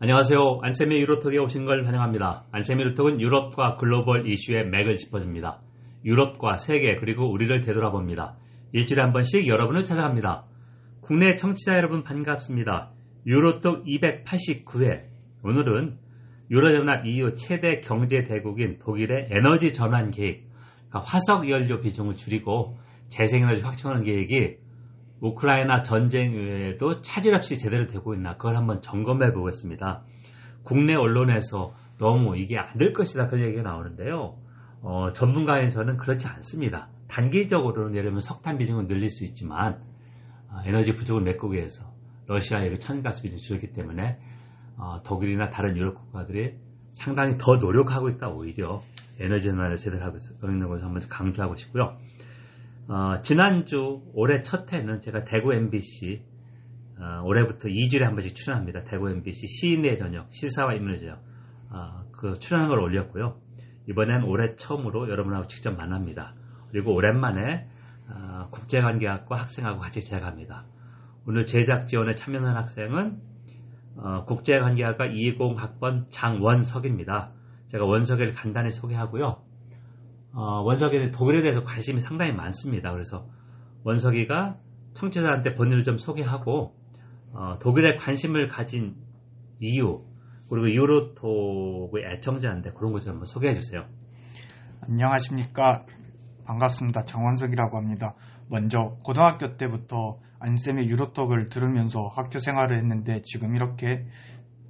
안녕하세요. 안세미 유로톡에 오신 걸 환영합니다. 안세미 유로톡은 유럽과 글로벌 이슈의 맥을 짚어줍니다. 유럽과 세계 그리고 우리를 되돌아봅니다. 일주일에 한 번씩 여러분을 찾아갑니다. 국내 청취자 여러분 반갑습니다. 유로톡 289회 오늘은 유로연합 EU 최대 경제 대국인 독일의 에너지 전환 계획 그러니까 화석 연료 비중을 줄이고 재생에너지 확충하는 계획이 우크라이나 전쟁 외에도 차질 없이 제대로 되고 있나 그걸 한번 점검해 보겠습니다. 국내 언론에서 너무 이게 안 될 것이다 그런 얘기가 나오는데요. 어, 전문가에서는 그렇지 않습니다. 단기적으로는 예를 들면 석탄 비중을 늘릴 수 있지만 어, 에너지 부족을 메꾸기 위해서 러시아의 그 천가스 비중을 줄였기 때문에 어, 독일이나 다른 유럽 국가들이 상당히 더 노력하고 있다 오히려 에너지 전환을 제대로 하고 있는 것을 한번 강조하고 싶고요. 어, 지난주 올해 첫 해는 제가 대구 MBC 어, 올해부터 2주일에 한 번씩 출연합니다. 대구 MBC 시인의 저녁 시사와 인문의 저녁 어, 그 출연한 걸 올렸고요. 이번엔 올해 처음으로 여러분하고 직접 만납니다. 그리고 오랜만에 어, 국제관계학과 학생하고 같이 제작합니다. 오늘 제작 지원에 참여한 학생은 어, 국제관계학과 20학번 장원석입니다. 제가 원석을 간단히 소개하고요. 어, 원석이는 독일에 대해서 관심이 상당히 많습니다. 그래서 원석이가 청취자한테 본인을 좀 소개하고 어, 독일에 관심을 가진 이유 그리고 유로톡의 애청자인데 그런 것 좀 한번 소개해 주세요. 안녕하십니까 반갑습니다. 장원석이라고 합니다. 먼저 고등학교 때부터 안쌤의 유로톡을 들으면서 학교 생활을 했는데 지금 이렇게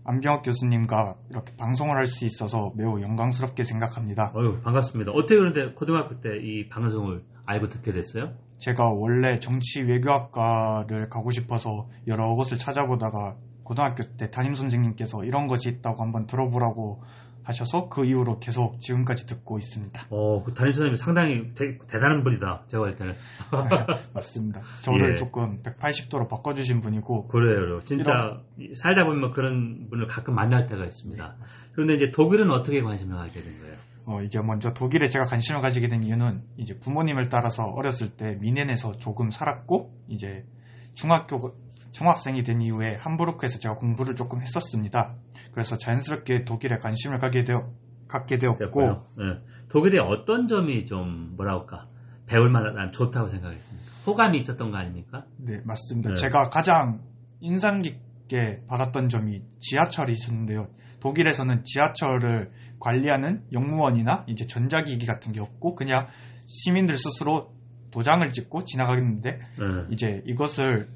안병학 교수님과 이렇게 방송을 할 수 있어서 매우 영광스럽게 생각합니다. 어유 반갑습니다. 어떻게 그런데 고등학교 때 이 방송을 알고 듣게 됐어요? 제가 원래 정치 외교학과를 가고 싶어서 여러 곳을 찾아보다가 고등학교 때 담임 선생님께서 이런 것이 있다고 한번 들어보라고 하셔서 그 이후로 계속 지금까지 듣고 있습니다. 어, 그 담임 선생님이 상당히 대, 단한 분이다. 제가 볼 때는. 네, 맞습니다. 저를 예. 조금 180도로 바꿔주신 분이고. 그래요. 진짜 이런... 살다 보면 그런 분을 가끔 만날 때가 있습니다. 그런데 이제 독일은 어떻게 관심을 가지게 된 거예요? 어, 이제 먼저 독일에 제가 관심을 가지게 된 이유는 이제 부모님을 따라서 어렸을 때 미넨에서 조금 살았고, 이제 중학교 중학생이 된 이후에 함부르크에서 제가 공부를 조금 했었습니다. 그래서 자연스럽게 독일에 관심을 가게 되어 갖게 되었고 네. 독일의 어떤 점이 좀 뭐랄까 배울 만한 좋다고 생각했습니까? 호감이 있었던 거 아닙니까? 네 맞습니다. 네. 제가 가장 인상 깊게 받았던 점이 지하철이 있었는데요. 독일에서는 지하철을 관리하는 영무원이나 이제 전자기기 같은 게 없고 그냥 시민들 스스로 도장을 찍고 지나가겠는데 네. 이제 이것을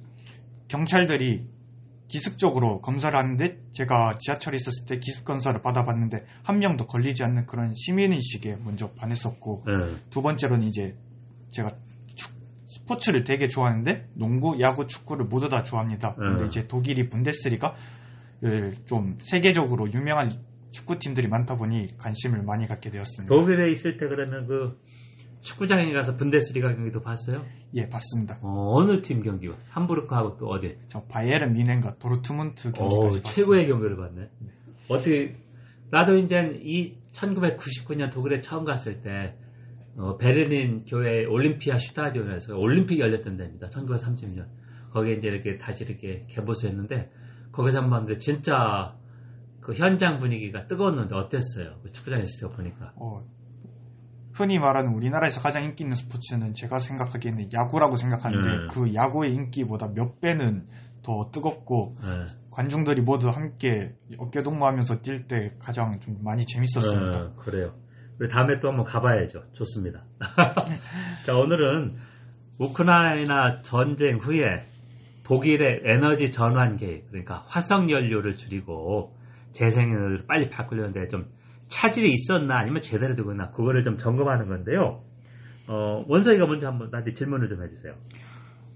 경찰들이 기습적으로 검사를 하는데 제가 지하철에 있었을 때 기습 검사를 받아봤는데 한 명도 걸리지 않는 그런 시민의식에 먼저 반했었고 네. 두 번째로는 이제 제가 축, 스포츠를 되게 좋아하는데 농구, 야구, 축구를 모두 다 좋아합니다. 네. 근데 이제 독일이 분데스리가 좀 세계적으로 유명한 축구팀들이 많다 보니 관심을 많이 갖게 되었습니다. 독일에 있을 때 그러면 그 축구장에 가서 분데스리가 경기도 봤어요? 예, 봤습니다. 어, 느팀 경기? 함부르크하고 또 어디? 저 바이에른 미넨과 도르트문트 경기까지 어, 최고의 경기를 봤네. 네. 어떻게 나도 이제 이 1999년 독일에 처음 갔을 때 어, 베르린 교회 올림피아 슈타디온에서 올림픽이 열렸던 데입니다. 1930년. 거기에 이제 이렇게 다시 이렇게 개보수했는데 거기서 한번 봤는데 진짜 그 현장 분위기가 뜨거웠는데 어땠어요? 그 축구장에 있을 때 보니까. 어, 흔히 말하는 우리나라에서 가장 인기 있는 스포츠는 제가 생각하기에는 야구라고 생각하는데 네. 그 야구의 인기보다 몇 배는 더 뜨겁고 네. 관중들이 모두 함께 어깨 동무하면서 뛸 때 가장 좀 많이 재밌었습니다. 네, 그래요. 우리 다음에 또 한번 가봐야죠. 좋습니다. 자 오늘은 우크라이나 전쟁 후에 독일의 에너지 전환 계획 그러니까 화석 연료를 줄이고 재생에너지를 빨리 바꾸려는데 좀 차질이 있었나 아니면 제대로 되고 있나 그거를 좀 점검하는 건데요. 어, 원서이가 먼저 한번 나한테 질문을 좀 해주세요.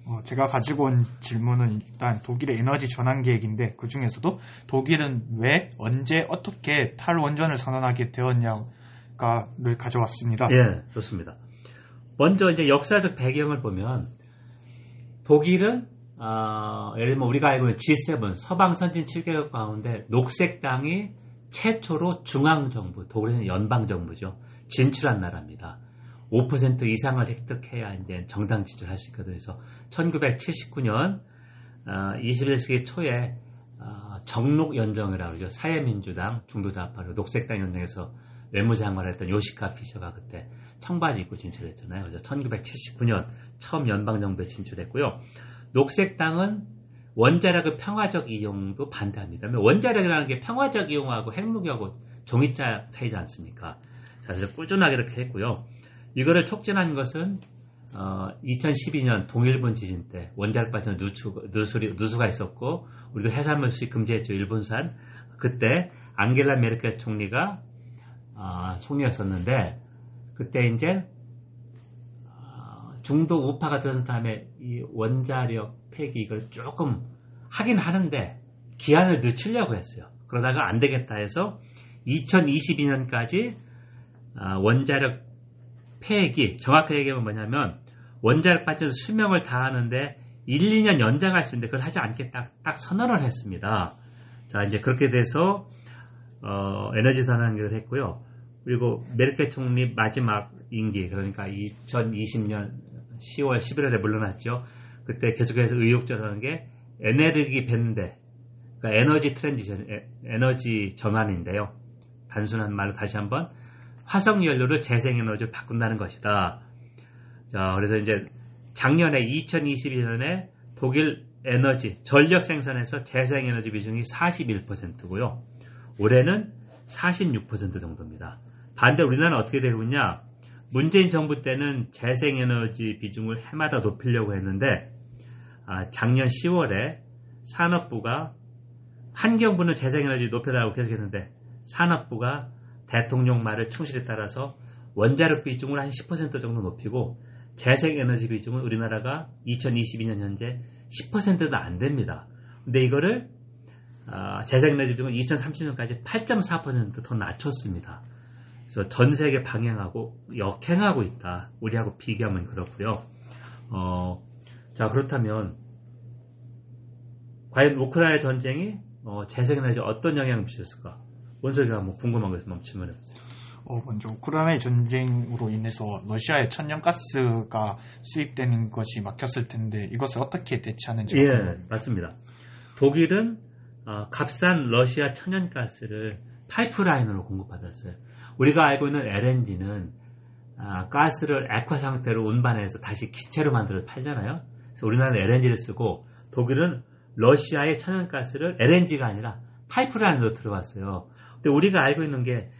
어, 제가 가지고 온 질문은 일단 독일의 에너지 전환 계획인데 그 중에서도 독일은 왜 언제 어떻게 탈원전을 선언하게 되었냐가를 가져왔습니다. 예, 좋습니다. 먼저 이제 역사적 배경을 보면 독일은 어, 예를 들면 우리가 알고 있는 G7 서방 선진 7개국 가운데 녹색당이 최초로 중앙정부, 독일에는 연방정부죠. 진출한 나라입니다. 5% 이상을 획득해야 이제 정당 지지할 수 있거든요. 그래서 1979년 어, 21세기 초에 어, 정록 연정이라고 그러죠. 사회민주당, 중도좌파로 녹색당 연정에서 외무장관을 했던 요시카 피셔가 그때 청바지 입고 진출했잖아요. 그래서 1979년 처음 연방정부에 진출했고요. 녹색당은 원자력의 평화적 이용도 반대합니다. 원자력이라는 게 평화적 이용하고 핵무기하고 종이자 차이지 않습니까? 자, 그래서 꾸준하게 이렇게 했고요. 이거를 촉진한 것은 어, 2012년 동일본 지진 때 원자력 발전 누수, 누수, 누수가 있었고 우리도 해산물 수입 금지했죠 일본산 그때 앙겔라 메르켈 총리가 어, 총리였었는데 그때 이제 어, 중도 우파가 들어선 다음에 이 원자력 폐기 이걸 조금 하긴 하는데 기한을 늦추려고 했어요. 그러다가 안 되겠다 해서 2022년까지 어, 원자력 폐기 정확하게 얘기하면 뭐냐면 원자력 발전 수명을 다하는데 1, 2년 연장할 수 있는데 그걸 하지 않겠다 딱 선언을 했습니다. 자 이제 그렇게 돼서 어, 에너지 선언을 했고요. 그리고 메르켈 총리 마지막 임기 그러니까 2020년 10월 11월에 물러났죠. 그때 계속해서 의욕적으로 게 에너지 밴드 그러니까 에너지 transition 에너지 전환인데요. 단순한 말로 다시 한번 화석 연료를 재생 에너지로 바꾼다는 것이다. 자, 그래서 이제 작년에 2022년에 독일 에너지 전력 생산에서 재생 에너지 비중이 41%고요. 올해는 46% 정도입니다. 반대 우리나라는 어떻게 되고 있냐? 문재인 정부 때는 재생에너지 비중을 해마다 높이려고 했는데 아, 작년 10월에 산업부가 환경부는 재생에너지 높여달라고 계속했는데 산업부가 대통령 말을 충실히 따라서 원자력 비중을 한 10% 정도 높이고 재생에너지 비중은 우리나라가 2022년 현재 10%도 안 됩니다. 근데 이거를 어, 재생에너지 비중은 2030년까지 8.4%더 낮췄습니다. 그래서 전 세계 방향하고 역행하고 있다. 우리하고 비교하면 그렇고요. 어, 자 그렇다면 과연 우크라이나 전쟁이 어, 재생에너지 어떤 영향을 미쳤을까? 원석이가 뭐 궁금한 거 있으면 질문해 보세요. 어, 먼저 우크라이나 전쟁으로 인해서 러시아의 천연가스가 수입되는 것이 막혔을 텐데 이것을 어떻게 대체하는지 예, 맞습니다. 독일은 어, 값싼 러시아 천연가스를 파이프라인으로 공급받았어요. 우리가 알고 있는 LNG는 아, 가스를 액화 상태로 운반해서 다시 기체로 만들어 팔잖아요. 그래서 우리나라는 LNG를 쓰고 독일은 러시아의 천연가스를 LNG가 아니라 파이프라인으로 들어왔어요. 근데 우리가 알고 있는 게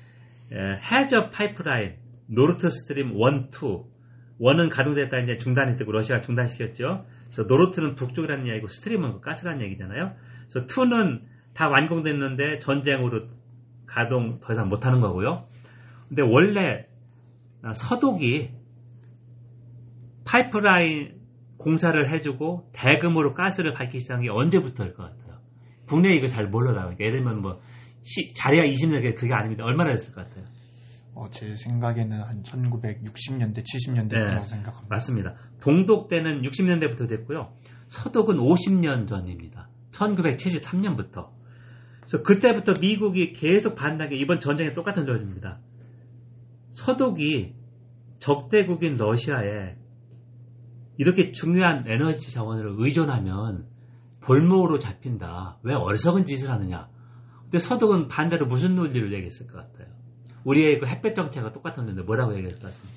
해저 파이프라인, 노르트 스트림 1, 2. 1은 가동됐다 이제 중단이 되고 러시아가 중단시켰죠. 그래서 노르트는 북쪽이라는 얘기고 스트림은 그 가스라는 얘기잖아요. 그래서 2는 다 완공됐는데 전쟁으로 가동 더 이상 못하는 거고요. 근데 원래 서독이 파이프라인 공사를 해주고 대금으로 가스를 밝히기 시작한 게 언제부터일 것 같아요. 국내에 이거 잘 몰라다 보니까 예를 들면 뭐 시, 자리야 20년 그게 아닙니다. 얼마나 됐을 것 같아요? 어, 제 생각에는 한 1960년대, 70년대 네, 생각합니다. 맞습니다. 동독 때는 60년대부터 됐고요. 서독은 50년 전입니다. 1973년부터. 그래서 그때부터 미국이 계속 반대하게 이번 전쟁에 똑같은 조입니다 서독이 적대국인 러시아에 이렇게 중요한 에너지 자원을 의존하면 볼모로 잡힌다. 왜 어리석은 짓을 하느냐? 근데 서독은 반대로 무슨 논리를 얘기했을 것 같아요? 우리의 그 햇볕 정체가 똑같았는데 뭐라고 얘기했을 것 같습니다.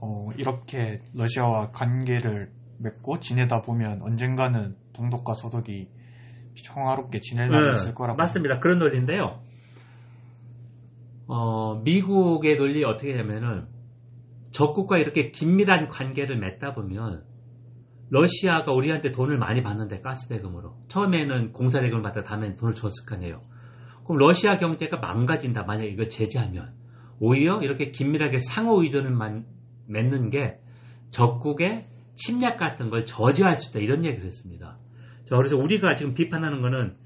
어, 이렇게 러시아와 관계를 맺고 지내다 보면 언젠가는 동독과 서독이 평화롭게 지낼 날이 네, 있을 거라고. 맞습니다. 그런 논리인데요. 어, 미국의 논리 어떻게 하면은 적국과 이렇게 긴밀한 관계를 맺다 보면 러시아가 우리한테 돈을 많이 받는데 가스 대금으로 처음에는 공사 대금을 받다 다음에 돈을 줬을 거 아니에요. 그럼 러시아 경제가 망가진다. 만약에 이걸 제재하면. 오히려 이렇게 긴밀하게 상호 의존을 맺는 게 적국의 침략 같은 걸 저지할 수 있다. 이런 얘기를 했습니다. 자, 그래서 우리가 지금 비판하는 거는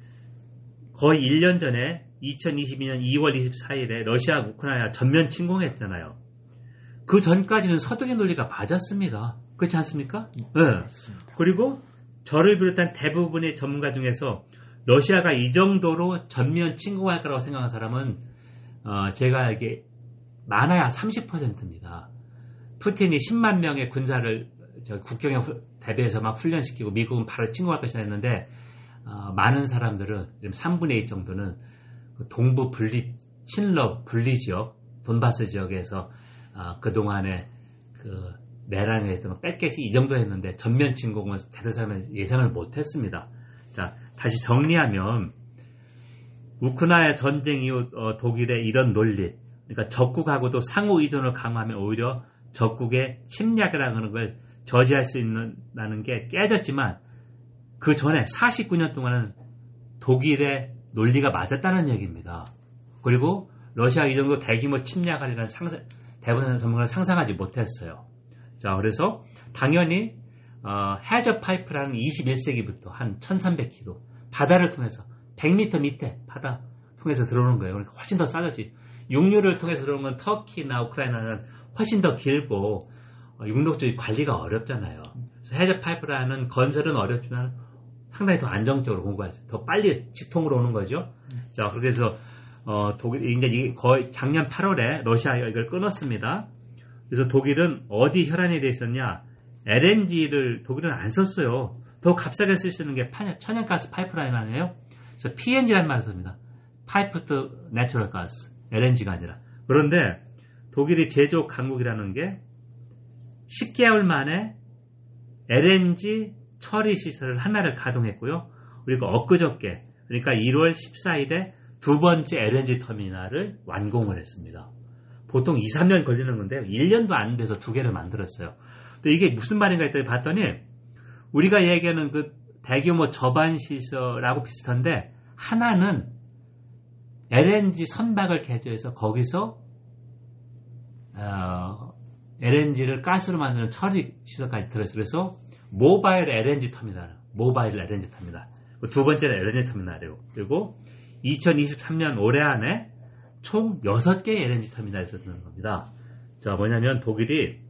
거의 1년 전에 2022년 2월 24일에 러시아 우크라이나 전면 침공했잖아요. 그 전까지는 서독의 논리가 맞았습니다. 그렇지 않습니까? 네. 그리고 저를 비롯한 대부분의 전문가 중에서 러시아가 이 정도로 전면 침공할 거라고 생각하는 사람은 어, 제가 이게 많아야 30%입니다. 푸틴이 10만 명의 군사를 국경에 대비해서 막 훈련시키고 미국은 바로 침공할 것이라 했는데 어, 많은 사람들은 3분의 2 정도는 그 동부 분리 친러 분리 지역 돈바스 지역에서 어, 그 동안에 그 내란에 있던 뺏겠지 이 정도 했는데 전면 침공을 사람은 예상을 못했습니다. 자 다시 정리하면 우크라이나 전쟁 이후 어, 독일의 이런 논리, 그러니까 적국하고도 상호 의존을 강화하면 오히려 적국의 침략이라는 걸 저지할 수 있다는 게 깨졌지만 그 전에 49년 동안은 독일의 논리가 맞았다는 얘기입니다. 그리고 러시아 이 정도 대규모 침략하리라는 상상, 대부분 전문가는 상상하지 못했어요. 자, 그래서 당연히 어, 해저 파이프라는 21세기부터 한 1300km 바다를 통해서 100m 밑에 바다 통해서 들어오는 거예요. 그러니까 훨씬 더 싸졌지. 육류를 통해서 들어오는 건 터키나 우크라이나는 훨씬 더 길고 어, 육로 쪽이 관리가 어렵잖아요. 그래서 해저 파이프라는 건설은 어렵지만 상당히 더 안정적으로 공부할 수, 더 빨리 직통으로 오는 거죠. 자, 그렇게 해서 어, 독일 이제 거의 작년 8월에 러시아가 이걸 끊었습니다. 그래서 독일은 어디 혈안이 돼 있었냐? LNG를 독일은 안 썼어요. 더 값싸게 쓸 수 있는 게 천연가스 파이프라인 아니에요? 그래서 PNG라는 말을 씁니다. piped natural gas. LNG가 아니라. 그런데 독일이 제조 강국이라는 게 10개월 만에 LNG 처리 시설을 하나를 가동했고요. 그리고 엊그저께 그러니까 1월 14일에 두 번째 LNG 터미널을 완공을 했습니다. 보통 2, 3년 걸리는 건데요. 1년도 안 돼서 두 개를 만들었어요. 근데 이게 무슨 말인가 했더니 봤더니 우리가 얘기하는 그 대규모 저반 시설하고 비슷한데 하나는 LNG 선박을 개조해서 거기서 어, LNG를 가스로 만드는 처리 시설까지 들어있어요. 그래서 모바일 LNG 터미널, 모바일 LNG 터미널. 두 번째는 LNG 터미널이고 그리고 2023년 올해 안에 총 6개 LNG 터미널이 들어서는 겁니다. 자, 뭐냐면 독일이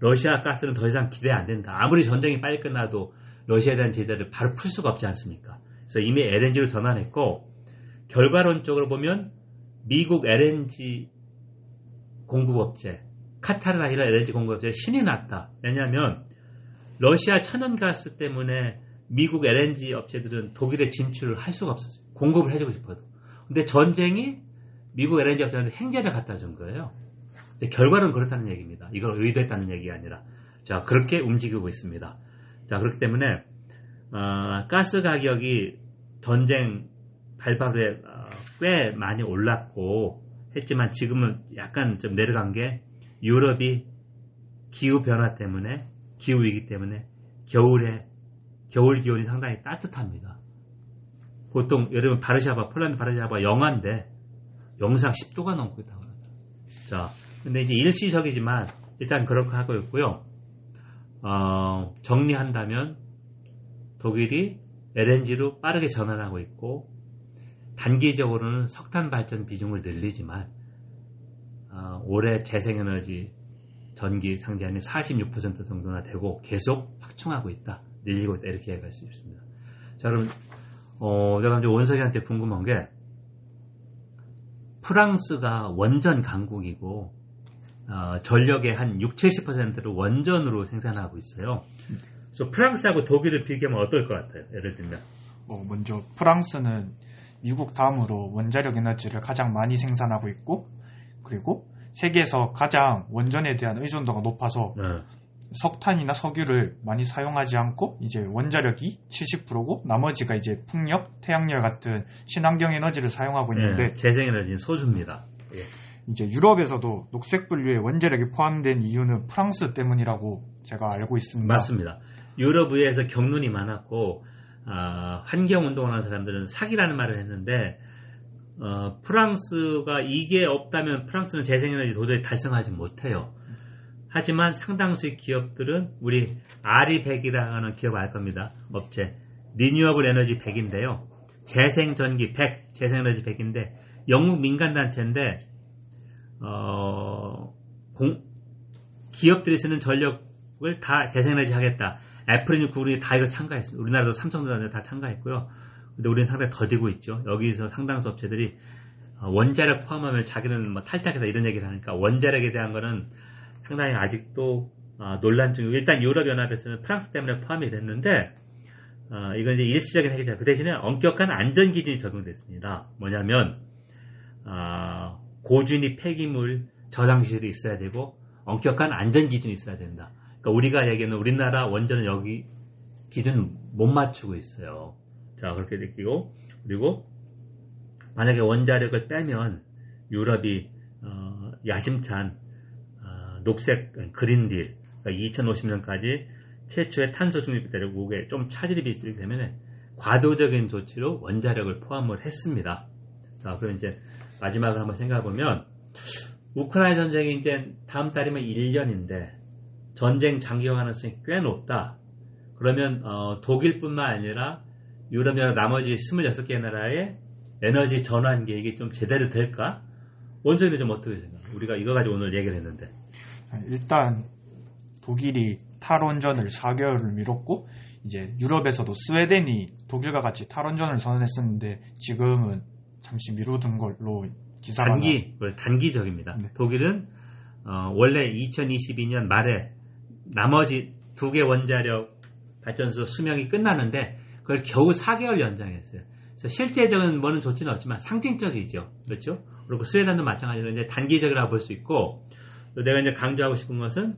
러시아 가스는 더 이상 기대 안 된다. 아무리 전쟁이 빨리 끝나도 러시아에 대한 제재를 바로 풀 수가 없지 않습니까? 그래서 이미 LNG로 전환했고 결과론적으로 보면 미국 LNG 공급업체 카타르나 이런 LNG 공급업체 신이 났다. 왜냐하면 러시아 천연가스 때문에 미국 LNG 업체들은 독일에 진출을 할 수가 없었어요. 공급을 해주고 싶어도. 근데 전쟁이 미국 LNG 업체한테 행제를 갖다 준 거예요. 결과는 그렇다는 얘기입니다. 이걸 의도했다는 얘기가 아니라. 자, 그렇게 움직이고 있습니다. 자, 그렇기 때문에, 어, 가스 가격이 전쟁 발발 후에 어, 꽤 많이 올랐고 했지만 지금은 약간 좀 내려간 게 유럽이 기후 변화 때문에 기후 위기 때문에 겨울에 겨울 기온이 상당히 따뜻합니다. 보통 여러분 바르샤바 폴란드 바르샤바 영하인데 영상 10도가 넘고 있다고 합니다. 자, 근데 이제 일시적이지만 일단 그렇게 하고 있고요. 어, 정리한다면 독일이 LNG로 빠르게 전환하고 있고 단기적으로는 석탄 발전 비중을 늘리지만 어, 올해 재생에너지 전기 상자는 46% 정도나 되고 계속 확충하고 있다, 늘리고 있다 이렇게 얘기할 수 있습니다. 자, 그럼 어, 제가 이제 원석이한테 궁금한 게 프랑스가 원전 강국이고 어, 전력의 한 6, 70%를 원전으로 생산하고 있어요. 그래서 프랑스하고 독일을 비교하면 어떨 것 같아요? 예를 들면. 어, 먼저 프랑스는 미국 다음으로 원자력 에너지를 가장 많이 생산하고 있고 그리고 세계에서 가장 원전에 대한 의존도가 높아서 네. 석탄이나 석유를 많이 사용하지 않고 이제 원자력이 70%고 나머지가 이제 풍력, 태양열 같은 친환경 에너지를 사용하고 있는데 네, 재생에너지는 소수입니다. 예. 이제 유럽에서도 녹색 분류에 원자력이 포함된 이유는 프랑스 때문이라고 제가 알고 있습니다. 맞습니다. 유럽 의회에서 경론이 많았고 아, 환경 운동을 하는 사람들은 사기라는 말을 했는데 어, 프랑스가 이게 없다면 프랑스는 재생에너지 도저히 달성하지 못해요. 하지만 상당수의 기업들은 우리 아리백이라는 기업 알 겁니다. 업체 리뉴어블 에너지 100인데요. 재생 전기 100, 재생 에너지 100인데 영국 민간 단체인데 어, 공, 기업들이 쓰는 전력을 다 재생 에너지 하겠다. 애플이나 구글이 다 이거 참가했습니다. 우리나라도 삼성전자 다 참가했고요. 근데 우리는 상당히 더디고 있죠. 여기서 상당수 업체들이 어, 원자력 포함하면 자기는 뭐 탈탁해서 이런 얘기를 하니까 원자력에 대한 거는 상당히 아직도 어, 논란 중이고 일단 유럽연합에서는 프랑스 때문에 포함이 됐는데 어, 이건 이제 일시적인 해결자. 그 대신에 엄격한 안전 기준이 적용됐습니다. 뭐냐면 어, 고준위 폐기물 저장 시설이 있어야 되고 엄격한 안전 기준이 있어야 된다. 그러니까 우리가 얘기하는 우리나라 원전은 여기 기준 못 맞추고 있어요. 자 그렇게 느끼고 그리고 만약에 원자력을 빼면 유럽이 어, 야심찬 어, 녹색 그린딜 그러니까 2050년까지 최초의 탄소 중립 대륙국에 좀 차질이 있기 때문에 과도적인 조치로 원자력을 포함을 했습니다. 자, 그럼 이제 마지막으로 한번 생각해 보면 우크라이나 전쟁이 이제 다음 달이면 1년인데 전쟁 장기화 가능성이 꽤 높다. 그러면 어, 독일뿐만 아니라 유럽이나 나머지 26개 나라의 에너지 전환 계획이 좀 제대로 될까? 원전이 좀 어떻게 생각해요? 우리가 이거 가지고 오늘 얘기를 했는데. 일단 독일이 탈원전을 4개월을 미뤘고 이제 유럽에서도 스웨덴이 독일과 같이 탈원전을 선언했었는데 지금은 잠시 미루던 걸로 기사가 단기 단기적입니다. 네. 독일은 어, 원래 2022년 말에 나머지 두 개 원자력 발전소 수명이 끝나는데 그걸 겨우 4개월 연장했어요. 그래서 실제적인 뭐는 좋지는 없지만 상징적이죠. 그렇죠? 그리고 스웨덴도 마찬가지로 이제 단기적이라고 볼 수 있고 내가 이제 강조하고 싶은 것은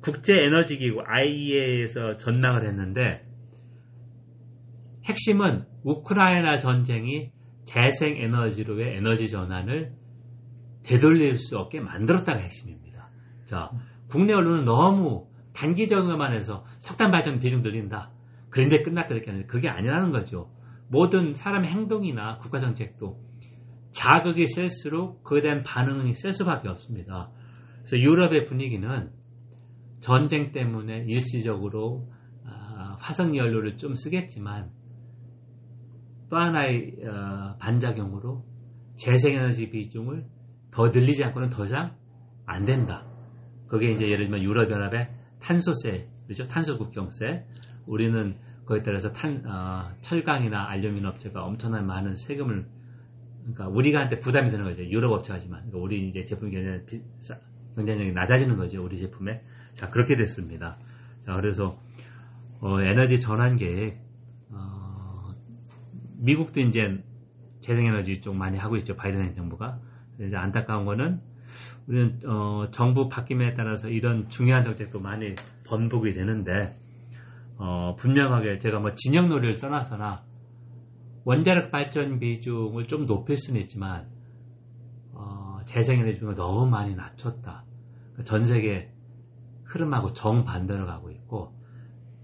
국제 에너지 기구 IEA에서 전망을 했는데 핵심은 우크라이나 전쟁이 재생 에너지로의 에너지 전환을 되돌릴 수 없게 만들었다가 핵심입니다. 자, 국내 언론은 너무 단기적으로만 해서 석탄 발전 비중 늘린다. 그런데 끝났다 이렇게 하는데 그게 아니라는 거죠. 모든 사람의 행동이나 국가 정책도 자극이 셀수록 그에 대한 반응이 셀 수밖에 없습니다. 그래서 유럽의 분위기는 전쟁 때문에 일시적으로 아, 화석 연료를 좀 쓰겠지만 또 하나의 어, 반작용으로 재생에너지 비중을 더 늘리지 않고는 더 이상 안 된다. 그게 이제 예를 들면 유럽연합의 탄소세, 그렇죠? 탄소 국경세. 우리는 거기에 따라서 탄, 어, 철강이나 알루미늄 업체가 엄청난 많은 세금을 그러니까 우리가 한테 부담이 되는 거죠. 유럽 업체가지만 그러니까 우리 이제 제품 경쟁 경쟁력이 낮아지는 거죠. 우리 제품에. 자 그렇게 됐습니다. 자 그래서 어, 에너지 전환 계획 어, 미국도 이제 재생에너지 쪽 많이 하고 있죠. 바이든 정부가. 이제 안타까운 거는 우리는 어, 정부 바뀜에 따라서 이런 중요한 정책도 많이 번복이 되는데 어, 분명하게 제가 뭐 진영 놀이를 떠나서나 원자력 발전 비중을 좀 높일 수는 있지만 어, 재생에너지 비중을 너무 많이 낮췄다. 그러니까 전 세계 흐름하고 정반대로 가고 있고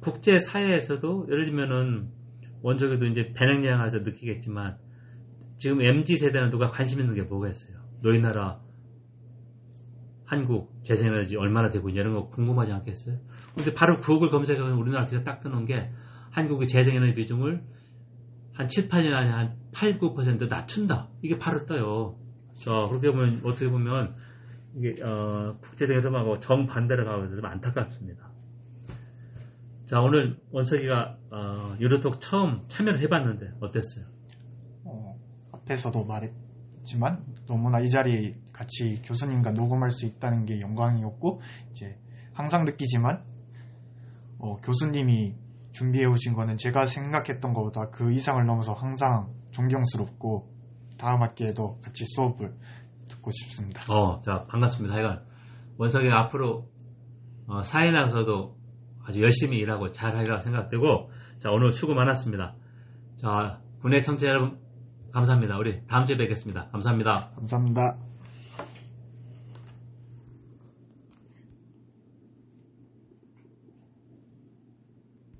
국제 사회에서도 예를 들면은 원적에도 이제 배낭여행 와서 느끼겠지만 지금 MZ 세대는 누가 관심 있는 게 뭐가 있어요? 너희 나라 한국 재생에너지 얼마나 되고 있냐 이런 거 궁금하지 않겠어요? 근데 바로 구글 검색하면 우리나라 기사 딱 뜨는 게 한국의 재생에너지 비중을 한 7, 8년 안에 한 8, 9% 낮춘다. 이게 바로 떠요. 자, 그렇게 보면, 어떻게 보면, 이게, 어, 국제적인 흐름하고 정반대로 가고 있어서 좀 안타깝습니다. 자, 오늘 원석이가, 어, 유로톡 처음 참여를 해봤는데, 어땠어요? 어, 앞에서도 말했 지만, 너무나 이 자리에 같이 교수님과 녹음할 수 있다는 게 영광이었고, 이제, 항상 느끼지만, 어, 교수님이 준비해 오신 거는 제가 생각했던 것보다 그 이상을 넘어서 항상 존경스럽고 다음 학기에도 같이 수업을 듣고 싶습니다. 어, 자 반갑습니다. 하여간 원석이 앞으로 어, 사회 나가서도 아주 열심히 일하고 잘 하리라고 생각되고 자 오늘 수고 많았습니다. 자 국내 청취자 여러분 감사합니다. 우리 다음 주에 뵙겠습니다. 감사합니다. 감사합니다.